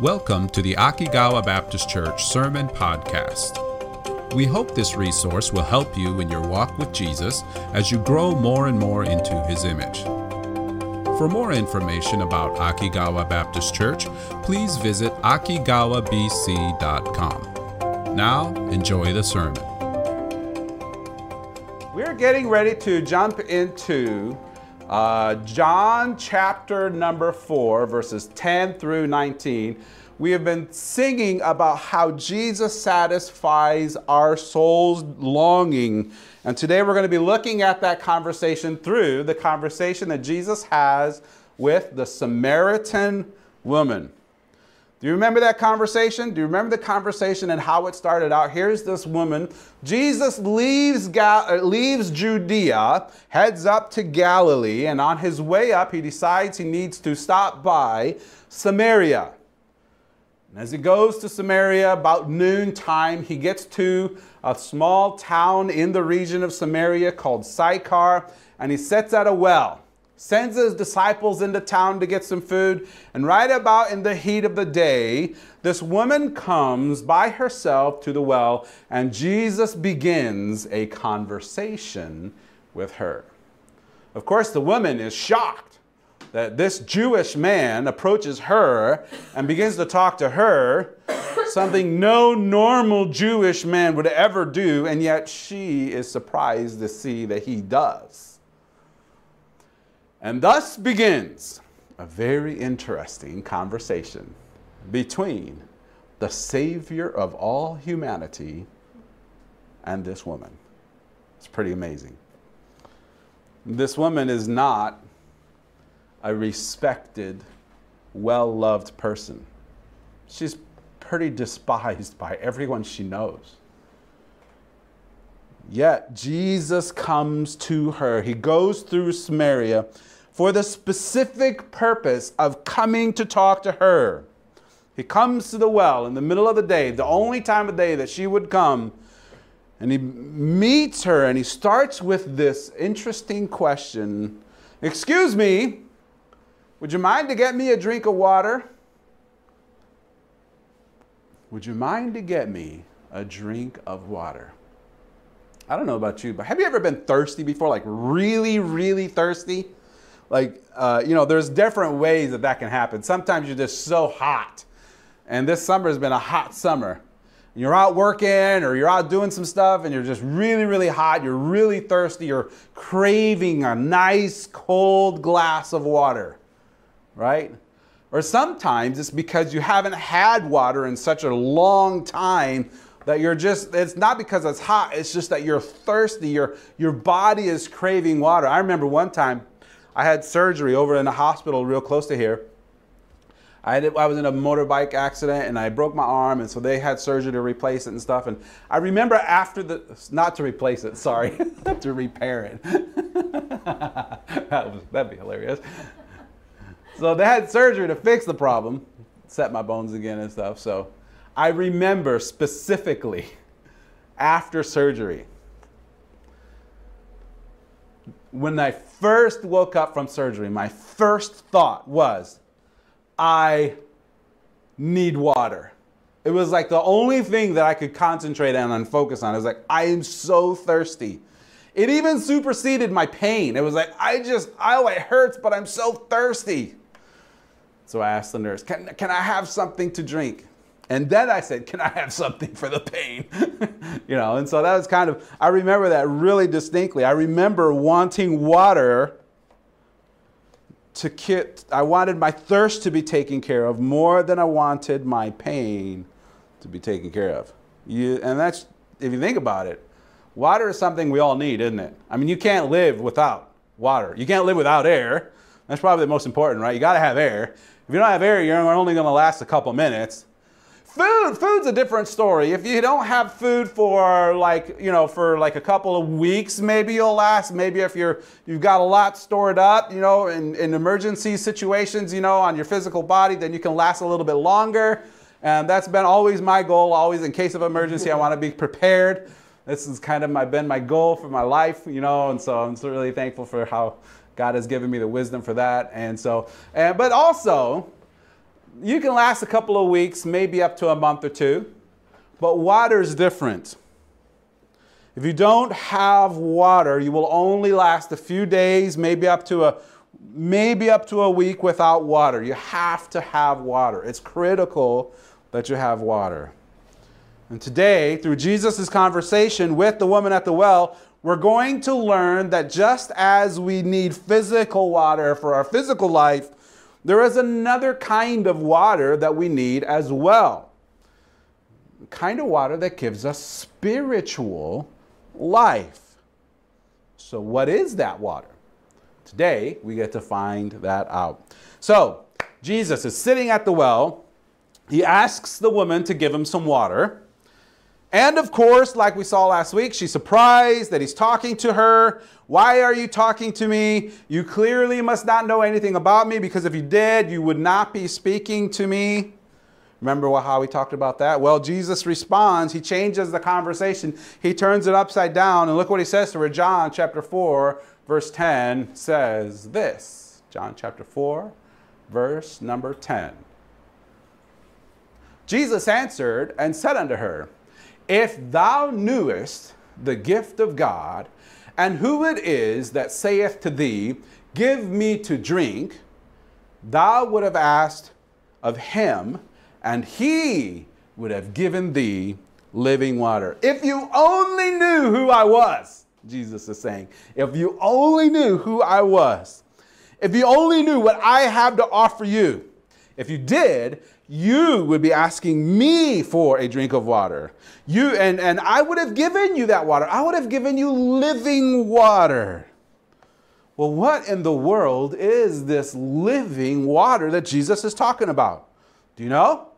Welcome to the Akigawa Baptist Church Sermon Podcast. We hope this resource will help you in your walk with Jesus as you grow more and more into his image. For more information about Akigawa Baptist Church, please visit akigawabc.com. Now, enjoy the sermon. We're getting ready to jump into uh, John chapter number 4, verses 10 through 19. We have been singing about how Jesus satisfies our soul's longing. And today we're going to be looking at that conversation through the conversation that Jesus has with the Samaritan woman. Do you remember that conversation? Do you remember the conversation and how it started out? Here's this woman. Jesus leaves, Gal- uh, leaves Judea, heads up to Galilee, and on his way up, he decides he needs to stop by Samaria. And as he goes to Samaria about noontime, he gets to a small town in the region of Samaria called Sychar, and he sets at a well sends his disciples into town to get some food. And right about in the heat of the day, this woman comes by herself to the well, and Jesus begins a conversation with her. Of course, the woman is shocked that this Jewish man approaches her and begins to talk to her, something no normal Jewish man would ever do, and yet she is surprised to see that he does. And thus begins a very interesting conversation between the Savior of all humanity and this woman. It's pretty amazing. This woman is not a respected, well loved person. She's pretty despised by everyone she knows. Yet Jesus comes to her. He goes through Samaria for the specific purpose of coming to talk to her. He comes to the well in the middle of the day, the only time of day that she would come, and he meets her and he starts with this interesting question Excuse me, would you mind to get me a drink of water? Would you mind to get me a drink of water? I don't know about you, but have you ever been thirsty before? Like really, really thirsty? Like, uh, you know, there's different ways that that can happen. Sometimes you're just so hot. And this summer has been a hot summer. You're out working or you're out doing some stuff and you're just really, really hot. You're really thirsty. You're craving a nice cold glass of water, right? Or sometimes it's because you haven't had water in such a long time that you're just it's not because it's hot it's just that you're thirsty your your body is craving water i remember one time i had surgery over in a hospital real close to here I, had, I was in a motorbike accident and I broke my arm, and so they had surgery to replace it and stuff. And I remember after the, not to replace it, sorry, to repair it. that was, that'd be hilarious. So they had surgery to fix the problem, set my bones again and stuff. So I remember specifically after surgery, when I first woke up from surgery, my first thought was, I need water. It was like the only thing that I could concentrate on and focus on. It was like, I am so thirsty. It even superseded my pain. It was like, I just, oh, it hurts, but I'm so thirsty. So I asked the nurse, can, can I have something to drink? And then I said, Can I have something for the pain? you know, and so that was kind of, I remember that really distinctly. I remember wanting water to get, I wanted my thirst to be taken care of more than I wanted my pain to be taken care of. You, and that's, if you think about it, water is something we all need, isn't it? I mean, you can't live without water. You can't live without air. That's probably the most important, right? You got to have air. If you don't have air, you're only going to last a couple minutes. Food, food's a different story. If you don't have food for like, you know, for like a couple of weeks, maybe you'll last. Maybe if you're you've got a lot stored up, you know, in, in emergency situations, you know, on your physical body, then you can last a little bit longer. And that's been always my goal, always in case of emergency, I want to be prepared. This has kind of my, been my goal for my life, you know, and so I'm so really thankful for how God has given me the wisdom for that. And so, and, but also, you can last a couple of weeks, maybe up to a month or two, but water is different. If you don't have water, you will only last a few days, maybe up to a maybe up to a week without water. You have to have water. It's critical that you have water. And today, through Jesus' conversation with the woman at the well, we're going to learn that just as we need physical water for our physical life, there is another kind of water that we need as well. Kind of water that gives us spiritual life. So, what is that water? Today, we get to find that out. So, Jesus is sitting at the well. He asks the woman to give him some water. And of course, like we saw last week, she's surprised that he's talking to her. Why are you talking to me? You clearly must not know anything about me because if you did, you would not be speaking to me. Remember how we talked about that? Well, Jesus responds. He changes the conversation. He turns it upside down. And look what he says to her. John chapter 4, verse 10 says this. John chapter 4, verse number 10. Jesus answered and said unto her, If thou knewest the gift of God, and who it is that saith to thee, Give me to drink, thou would have asked of him, and he would have given thee living water. If you only knew who I was. Jesus is saying. If you only knew who I was, if you only knew what I have to offer you, if you did, you would be asking me for a drink of water. You and, and I would have given you that water. I would have given you living water. Well, what in the world is this living water that Jesus is talking about? Do you know?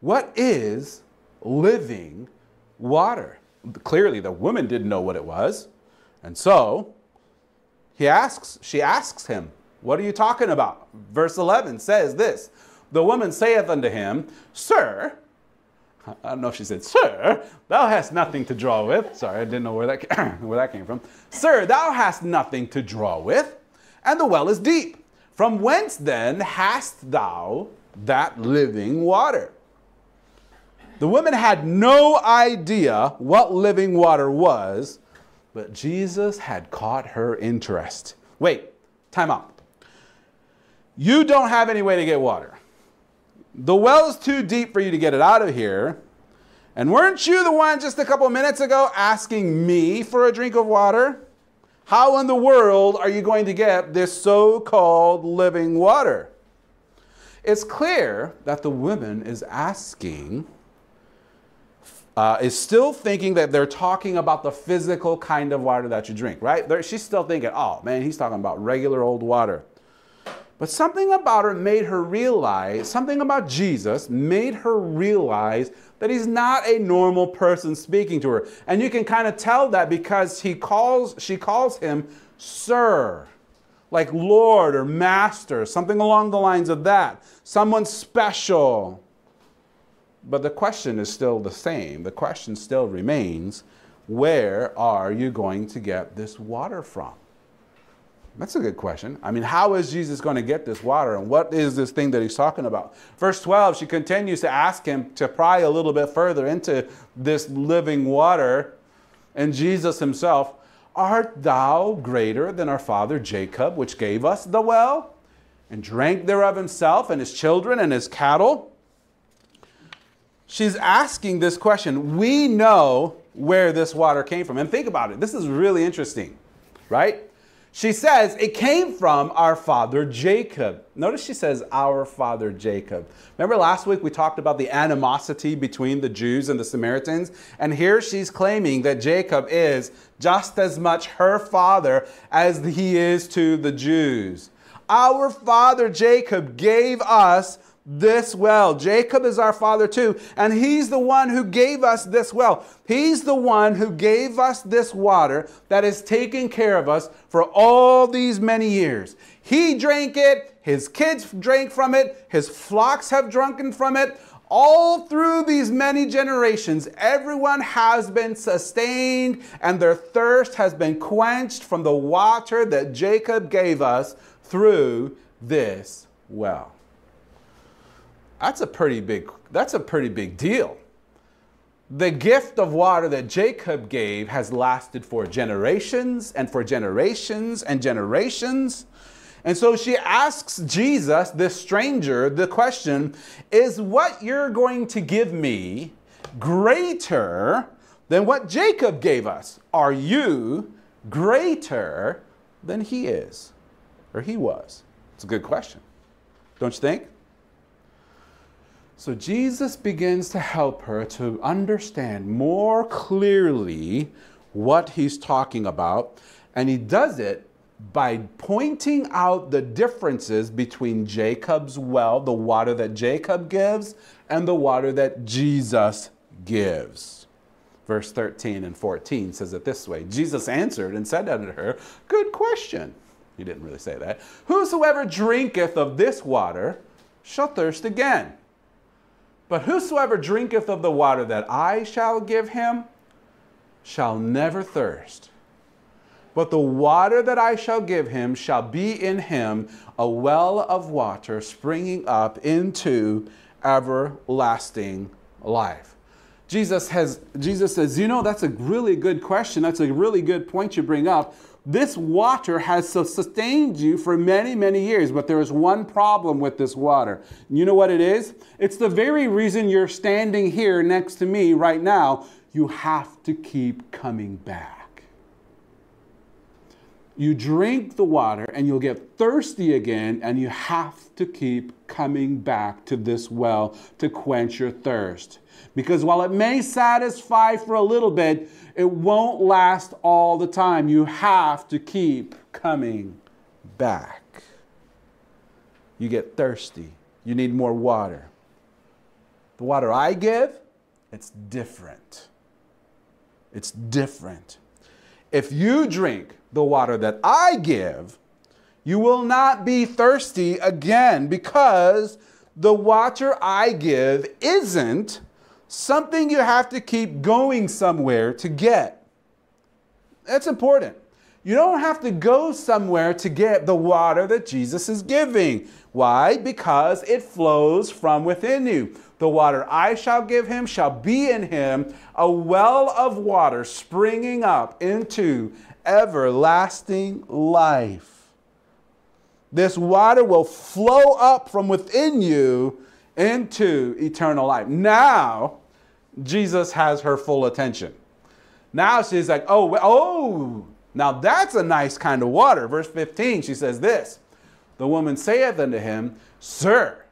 What is living water? clearly the woman didn't know what it was. And so he asks, she asks him, What are you talking about? Verse 11 says this The woman saith unto him, Sir, I don't know if she said, Sir, thou hast nothing to draw with. Sorry, I didn't know where that, where that came from. Sir, thou hast nothing to draw with, and the well is deep. From whence then hast thou that living water? The woman had no idea what living water was, but Jesus had caught her interest. Wait, time out. You don't have any way to get water. The well's too deep for you to get it out of here. And weren't you the one just a couple minutes ago asking me for a drink of water? How in the world are you going to get this so called living water? It's clear that the woman is asking uh, is still thinking that they're talking about the physical kind of water that you drink, right? They're, she's still thinking, oh man, he's talking about regular old water. But something about her made her realize, something about Jesus made her realize that he's not a normal person speaking to her. And you can kind of tell that because he calls, she calls him sir, like Lord or Master, something along the lines of that. Someone special. But the question is still the same. The question still remains where are you going to get this water from? That's a good question. I mean, how is Jesus going to get this water? And what is this thing that he's talking about? Verse 12, she continues to ask him to pry a little bit further into this living water. And Jesus himself, Art thou greater than our father Jacob, which gave us the well and drank thereof himself and his children and his cattle? she's asking this question. We know where this water came from. And think about it. This is really interesting, right? She says it came from our father Jacob. Notice she says our father Jacob. Remember last week we talked about the animosity between the Jews and the Samaritans? And here she's claiming that Jacob is just as much her father as he is to the Jews. Our father Jacob gave us this well. Jacob is our father too, and he's the one who gave us this well. He's the one who gave us this water that is taking care of us for all these many years. He drank it, his kids drank from it, his flocks have drunken from it. All through these many generations, everyone has been sustained and their thirst has been quenched from the water that Jacob gave us through this well. That's a pretty big that's a pretty big deal. The gift of water that Jacob gave has lasted for generations and for generations and generations. And so she asks Jesus, this stranger, the question Is what you're going to give me greater than what Jacob gave us? Are you greater than he is or he was? It's a good question, don't you think? So Jesus begins to help her to understand more clearly what he's talking about, and he does it by pointing out the differences between Jacob's well, the water that Jacob gives, and the water that Jesus gives. Verse 13 and 14 says it this way Jesus answered and said unto her, Good question. He didn't really say that. Whosoever drinketh of this water shall thirst again. But whosoever drinketh of the water that I shall give him shall never thirst. But the water that I shall give him shall be in him a well of water springing up into everlasting life. Jesus has Jesus says, "You know, that's a really good question. That's a really good point you bring up. This water has sustained you for many, many years, but there is one problem with this water. You know what it is? It's the very reason you're standing here next to me right now. You have to keep coming back. You drink the water and you'll get thirsty again, and you have to keep coming back to this well to quench your thirst. Because while it may satisfy for a little bit, it won't last all the time. You have to keep coming back. You get thirsty. You need more water. The water I give, it's different. It's different. If you drink the water that I give, you will not be thirsty again because the water I give isn't something you have to keep going somewhere to get. That's important. You don't have to go somewhere to get the water that Jesus is giving. Why? Because it flows from within you. The water I shall give him shall be in him a well of water springing up into everlasting life. This water will flow up from within you into eternal life. Now, Jesus has her full attention. Now she's like, oh, oh, now that's a nice kind of water. Verse 15, she says this The woman saith unto him, Sir,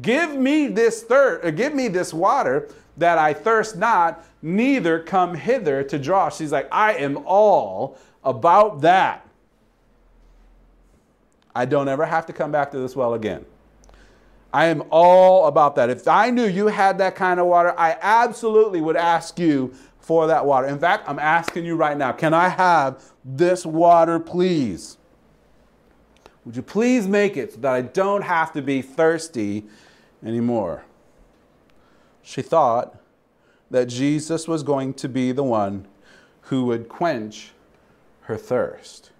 give me this third, uh, give me this water that I thirst not, neither come hither to draw. She's like, I am all about that. I don't ever have to come back to this well again. I am all about that. If I knew you had that kind of water, I absolutely would ask you for that water. In fact, I'm asking you right now can I have this water, please? Would you please make it so that I don't have to be thirsty anymore? She thought that Jesus was going to be the one who would quench her thirst.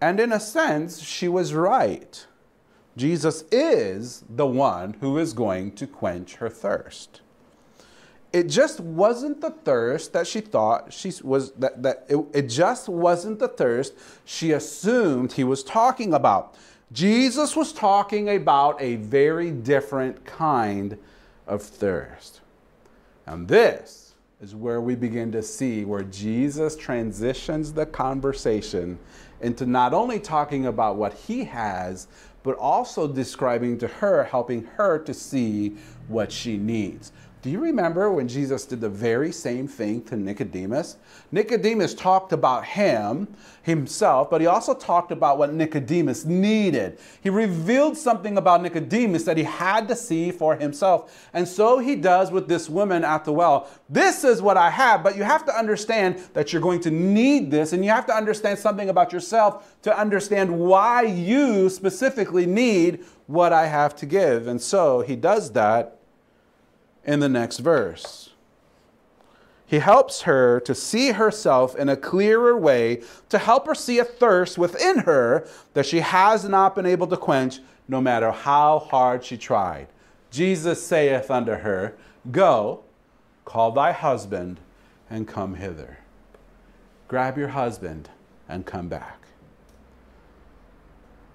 And in a sense, she was right. Jesus is the one who is going to quench her thirst. It just wasn't the thirst that she thought she was that, that it, it just wasn't the thirst she assumed he was talking about. Jesus was talking about a very different kind of thirst. And this is where we begin to see where Jesus transitions the conversation into not only talking about what he has, but also describing to her, helping her to see what she needs. Do you remember when Jesus did the very same thing to Nicodemus? Nicodemus talked about him, himself, but he also talked about what Nicodemus needed. He revealed something about Nicodemus that he had to see for himself. And so he does with this woman at the well. This is what I have, but you have to understand that you're going to need this, and you have to understand something about yourself to understand why you specifically need what I have to give. And so he does that in the next verse. He helps her to see herself in a clearer way, to help her see a thirst within her that she has not been able to quench no matter how hard she tried. Jesus saith unto her, Go, call thy husband, and come hither. Grab your husband and come back.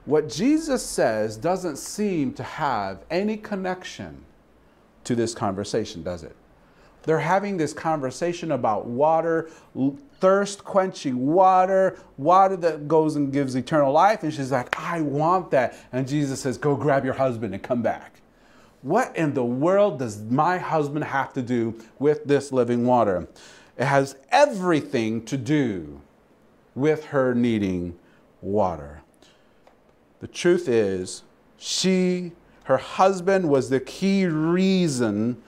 What Jesus says doesn't seem to have any connection to this conversation, does it? They're having this conversation about water, thirst quenching water, water that goes and gives eternal life. And she's like, I want that. And Jesus says, Go grab your husband and come back. What in the world does my husband have to do with this living water? It has everything to do with her needing water. The truth is, she, her husband, was the key reason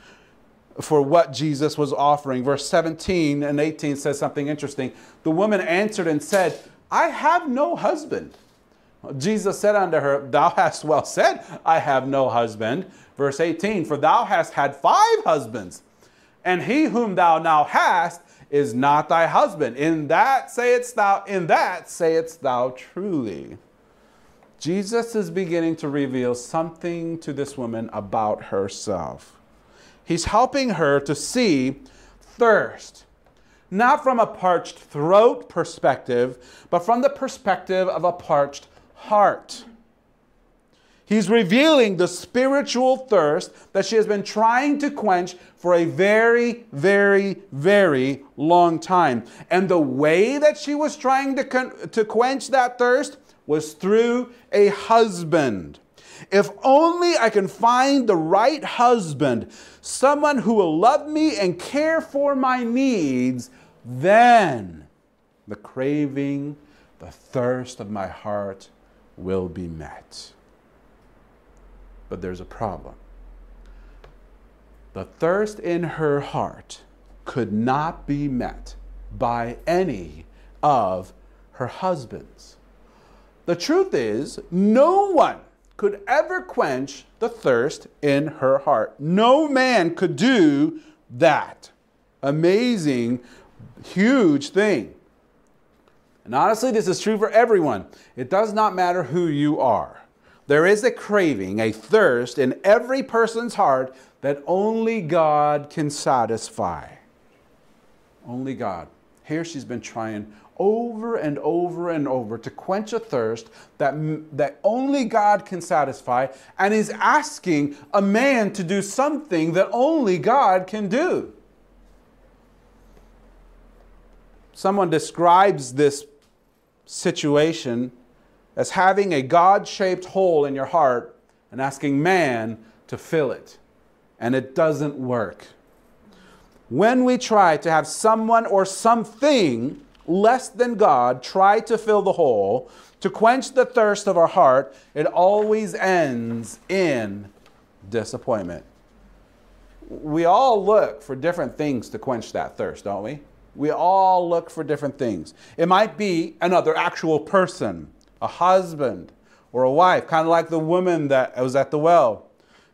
for what Jesus was offering. Verse 17 and 18 says something interesting. The woman answered and said, I have no husband. Jesus said unto her, Thou hast well said, I have no husband. Verse 18, For thou hast had five husbands, and he whom thou now hast is not thy husband. In that sayest thou, in that sayest thou truly. Jesus is beginning to reveal something to this woman about herself. He's helping her to see thirst, not from a parched throat perspective, but from the perspective of a parched heart. He's revealing the spiritual thirst that she has been trying to quench for a very, very, very long time. And the way that she was trying to, to quench that thirst was through a husband. If only I can find the right husband, someone who will love me and care for my needs, then the craving, the thirst of my heart will be met. But there's a problem. The thirst in her heart could not be met by any of her husbands. The truth is, no one could ever quench the thirst in her heart. No man could do that. Amazing, huge thing. And honestly, this is true for everyone. It does not matter who you are. There is a craving, a thirst in every person's heart that only God can satisfy. Only God. Here she's been trying over and over and over to quench a thirst that, that only God can satisfy, and is asking a man to do something that only God can do. Someone describes this situation as having a God shaped hole in your heart and asking man to fill it. And it doesn't work. When we try to have someone or something less than God try to fill the hole, to quench the thirst of our heart, it always ends in disappointment. We all look for different things to quench that thirst, don't we? We all look for different things. It might be another actual person, a husband or a wife, kind of like the woman that was at the well.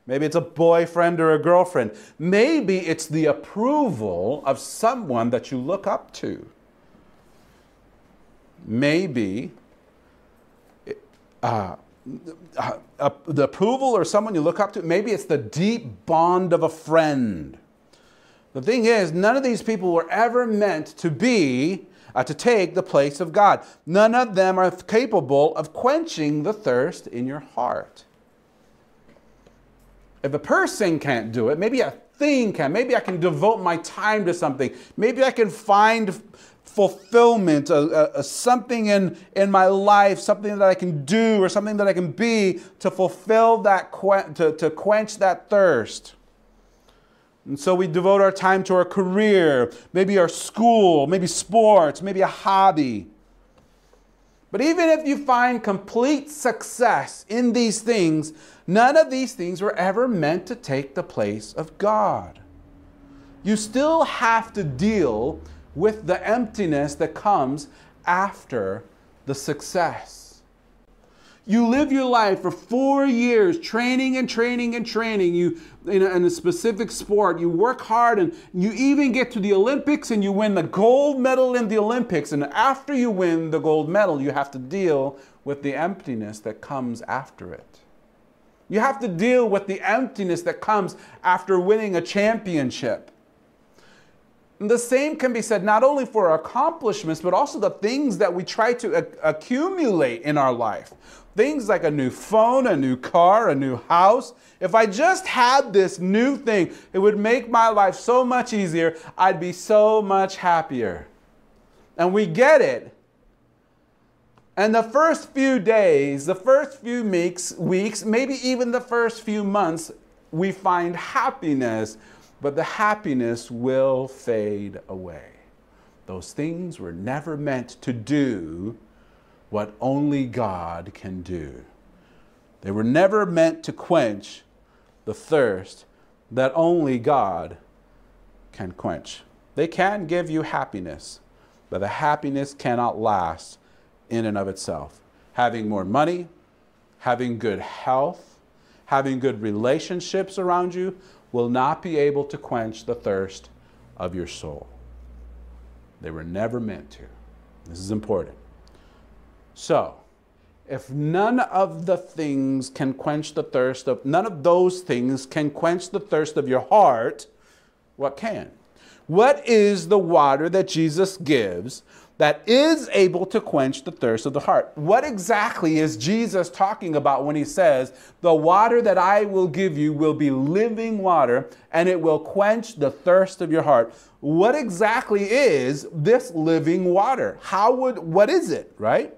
Maybe it's a boyfriend or a girlfriend. Maybe it's the approval of someone that you look up to maybe uh, uh, uh, the approval or someone you look up to, maybe it's the deep bond of a friend. The thing is, none of these people were ever meant to be, uh, to take the place of God. None of them are capable of quenching the thirst in your heart. If a person can't do it, maybe a thing can. Maybe I can devote my time to something. Maybe I can find fulfillment, a, a, something in, in my life, something that I can do or something that I can be to fulfill that, to, to quench that thirst. And so we devote our time to our career, maybe our school, maybe sports, maybe a hobby. But even if you find complete success in these things, none of these things were ever meant to take the place of God. You still have to deal with the emptiness that comes after the success. You live your life for four years training and training and training. You in a, in a, specific sport. You work hard and you even get to the Olympics and you win the gold medal in the Olympics. And after you win the gold medal, you have to deal with the emptiness that comes after it. You have to deal with the emptiness that comes after winning a championship. And the same can be said not only for our accomplishments, but also the things that we try to accumulate in our life. Things like a new phone, a new car, a new house. If I just had this new thing, it would make my life so much easier. I'd be so much happier. And we get it. And the first few days, the first few weeks, weeks, maybe even the first few months, we find happiness, but the happiness will fade away. Those things were never meant to do what only God can do. They were never meant to quench the thirst that only God can quench. They can give you happiness, but the happiness cannot last in and of itself. Having more money, having good health, having good relationships around you will not be able to quench the thirst of your soul. They were never meant to. This is important. So, if none of the things can quench the thirst of, none of those things can quench the thirst of your heart, what can? What is the water that Jesus gives that is able to quench the thirst of the heart? What exactly is Jesus talking about when he says, The water that I will give you will be living water and it will quench the thirst of your heart? What exactly is this living water? How would, what is it, right?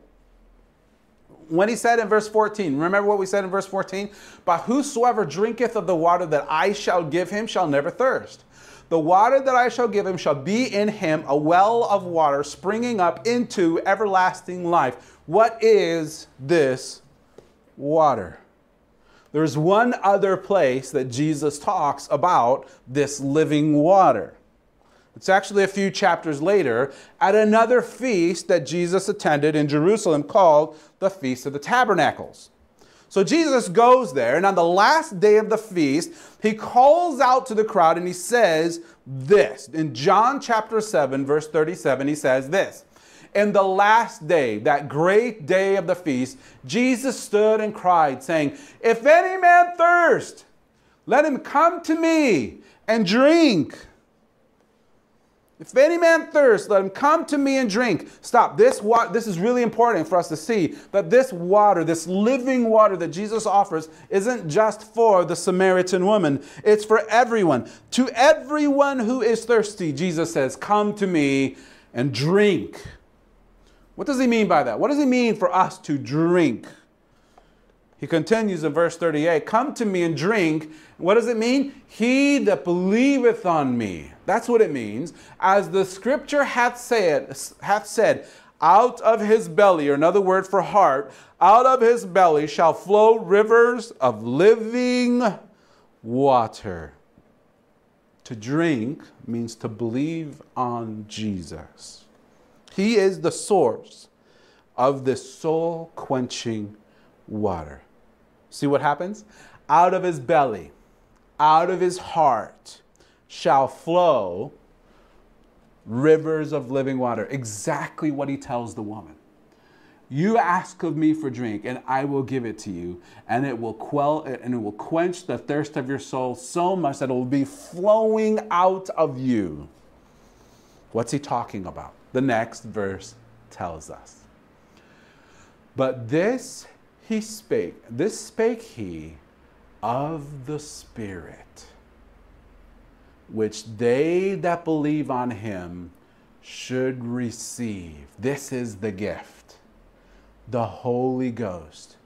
when he said in verse 14, remember what we said in verse 14? But whosoever drinketh of the water that I shall give him shall never thirst. The water that I shall give him shall be in him a well of water springing up into everlasting life. What is this water? There's one other place that Jesus talks about this living water. It's actually a few chapters later at another feast that Jesus attended in Jerusalem called the Feast of the Tabernacles. So Jesus goes there, and on the last day of the feast, he calls out to the crowd and he says this. In John chapter 7, verse 37, he says this. In the last day, that great day of the feast, Jesus stood and cried, saying, If any man thirst, let him come to me and drink. If any man thirst, let him come to me and drink. Stop. This wa- this is really important for us to see that this water, this living water that Jesus offers, isn't just for the Samaritan woman. It's for everyone. To everyone who is thirsty, Jesus says, "Come to me and drink." What does he mean by that? What does he mean for us to drink? He continues in verse 38 Come to me and drink. What does it mean? He that believeth on me. That's what it means. As the scripture hath said, hath said, out of his belly, or another word for heart, out of his belly shall flow rivers of living water. To drink means to believe on Jesus. He is the source of this soul quenching water. See what happens? Out of his belly, out of his heart shall flow rivers of living water. Exactly what he tells the woman. You ask of me for drink, and I will give it to you, and it will quell and it will quench the thirst of your soul so much that it will be flowing out of you. What's he talking about? The next verse tells us. But this he spake, this spake he of the Spirit, which they that believe on him should receive. This is the gift, the Holy Ghost.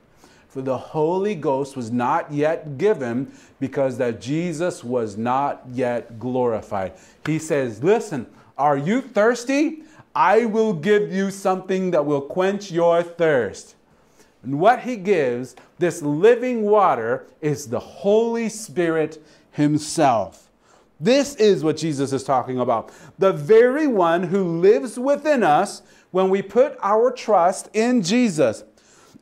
For the Holy Ghost was not yet given because that Jesus was not yet glorified. He says, Listen, are you thirsty? I will give you something that will quench your thirst. And what he gives, this living water, is the Holy Spirit himself. This is what Jesus is talking about. The very one who lives within us when we put our trust in Jesus.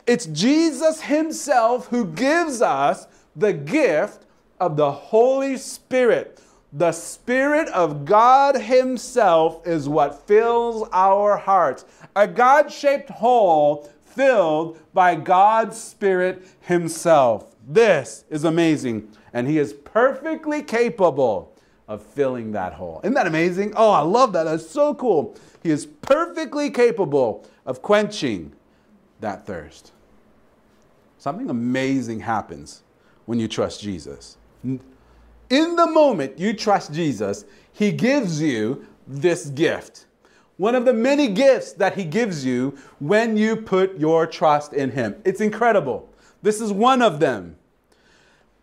It's Jesus himself who gives us the gift of the Holy Spirit. The Spirit of God Himself is what fills our hearts. A God shaped hole filled by God's Spirit Himself. This is amazing. And He is perfectly capable of filling that hole. Isn't that amazing? Oh, I love that. That's so cool. He is perfectly capable of quenching that thirst. Something amazing happens when you trust Jesus. In the moment you trust Jesus, He gives you this gift. One of the many gifts that He gives you when you put your trust in Him. It's incredible. This is one of them.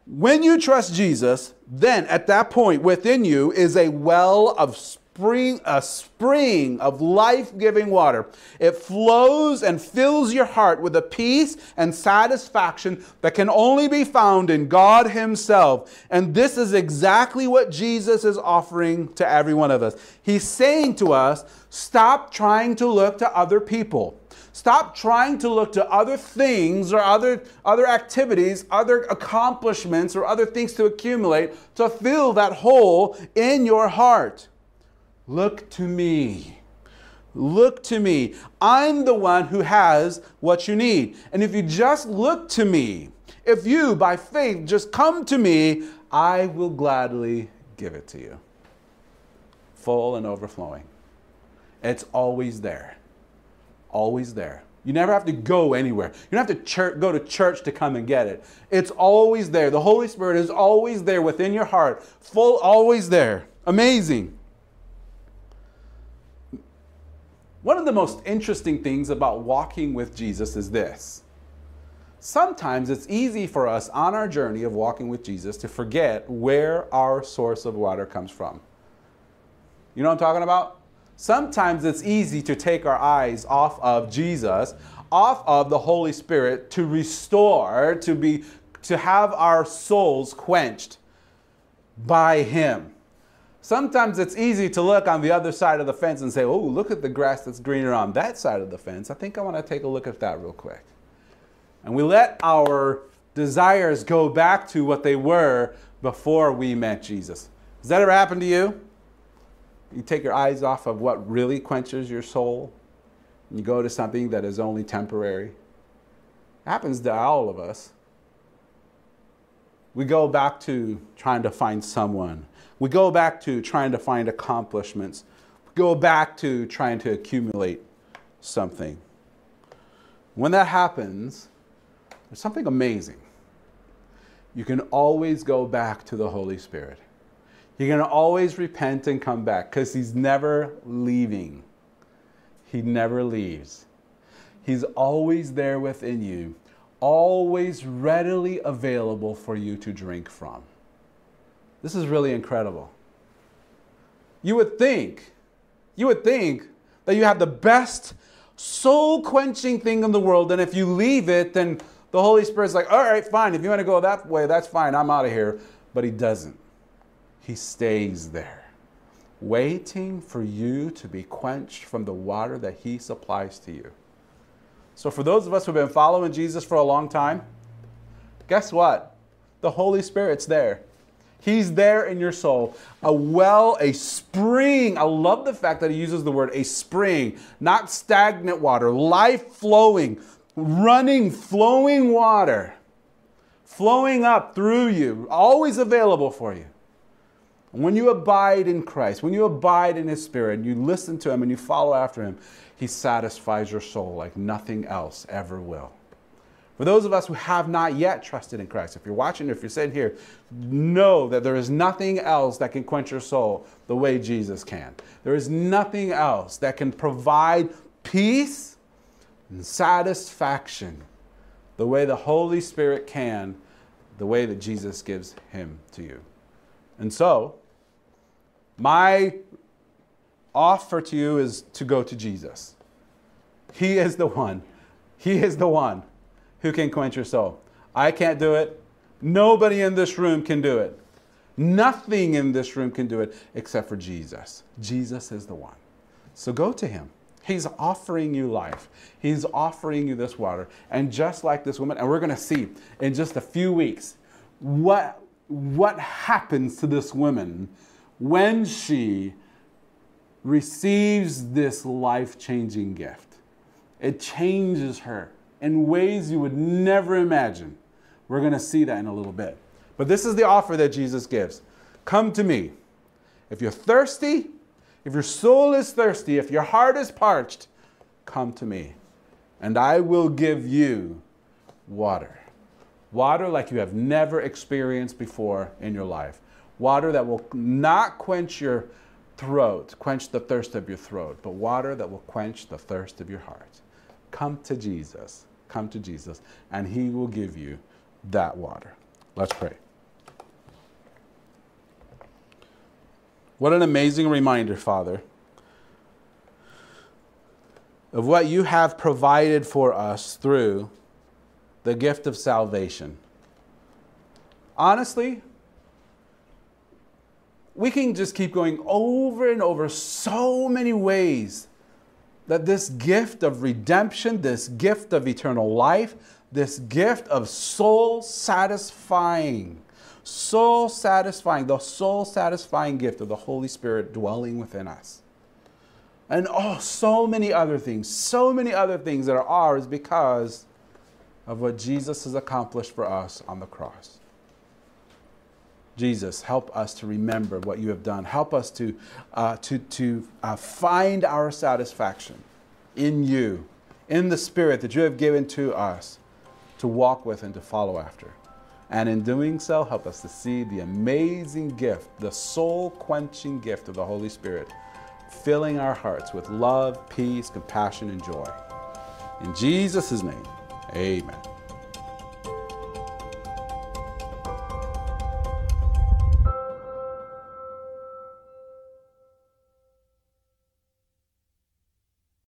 When you trust Jesus, then at that point within you is a well of spring, a spring of life giving water. It flows and fills your heart with a peace and satisfaction that can only be found in God Himself. And this is exactly what Jesus is offering to every one of us. He's saying to us, stop trying to look to other people. Stop trying to look to other things or other, other activities, other accomplishments, or other things to accumulate to fill that hole in your heart. Look to me. Look to me. I'm the one who has what you need. And if you just look to me, if you, by faith, just come to me, I will gladly give it to you. Full and overflowing. It's always there. Always there. You never have to go anywhere. You don't have to church, go to church to come and get it. It's always there. The Holy Spirit is always there within your heart, full, always there. Amazing. One of the most interesting things about walking with Jesus is this. Sometimes it's easy for us on our journey of walking with Jesus to forget where our source of water comes from. You know what I'm talking about? Sometimes it's easy to take our eyes off of Jesus, off of the Holy Spirit to restore, to be to have our souls quenched by him. Sometimes it's easy to look on the other side of the fence and say, oh, look at the grass that's greener on that side of the fence. I think I want to take a look at that real quick. And we let our desires go back to what they were before we met Jesus. Has that ever happened to you? You take your eyes off of what really quenches your soul, and you go to something that is only temporary. It happens to all of us. We go back to trying to find someone we go back to trying to find accomplishments. We go back to trying to accumulate something. When that happens, there's something amazing. You can always go back to the Holy Spirit. You're going to always repent and come back because He's never leaving. He never leaves. He's always there within you, always readily available for you to drink from. This is really incredible. You would think, you would think that you have the best soul quenching thing in the world, and if you leave it, then the Holy Spirit's like, all right, fine. If you want to go that way, that's fine. I'm out of here. But He doesn't. He stays there, waiting for you to be quenched from the water that He supplies to you. So, for those of us who've been following Jesus for a long time, guess what? The Holy Spirit's there. He's there in your soul. A well, a spring. I love the fact that he uses the word a spring, not stagnant water, life flowing, running, flowing water, flowing up through you, always available for you. When you abide in Christ, when you abide in His Spirit, and you listen to Him and you follow after Him, He satisfies your soul like nothing else ever will. For those of us who have not yet trusted in Christ, if you're watching, if you're sitting here, know that there is nothing else that can quench your soul the way Jesus can. There is nothing else that can provide peace and satisfaction the way the Holy Spirit can, the way that Jesus gives Him to you. And so, my offer to you is to go to Jesus. He is the one. He is the one who can quench your soul. I can't do it. Nobody in this room can do it. Nothing in this room can do it except for Jesus. Jesus is the one. So go to him. He's offering you life. He's offering you this water. And just like this woman, and we're going to see in just a few weeks what, what happens to this woman when she receives this life changing gift. It changes her in ways you would never imagine. We're going to see that in a little bit. But this is the offer that Jesus gives Come to me. If you're thirsty, if your soul is thirsty, if your heart is parched, come to me, and I will give you water. Water like you have never experienced before in your life. Water that will not quench your throat, quench the thirst of your throat, but water that will quench the thirst of your heart. Come to Jesus. Come to Jesus, and He will give you that water. Let's pray. What an amazing reminder, Father, of what you have provided for us through the gift of salvation. Honestly, we can just keep going over and over so many ways that this gift of redemption, this gift of eternal life, this gift of soul satisfying, soul satisfying, the soul satisfying gift of the Holy Spirit dwelling within us. And oh, so many other things, so many other things that are ours because of what Jesus has accomplished for us on the cross. Jesus, help us to remember what you have done. Help us to, uh, to, to uh, find our satisfaction in you, in the Spirit that you have given to us to walk with and to follow after. And in doing so, help us to see the amazing gift, the soul quenching gift of the Holy Spirit, filling our hearts with love, peace, compassion, and joy. In Jesus' name, amen.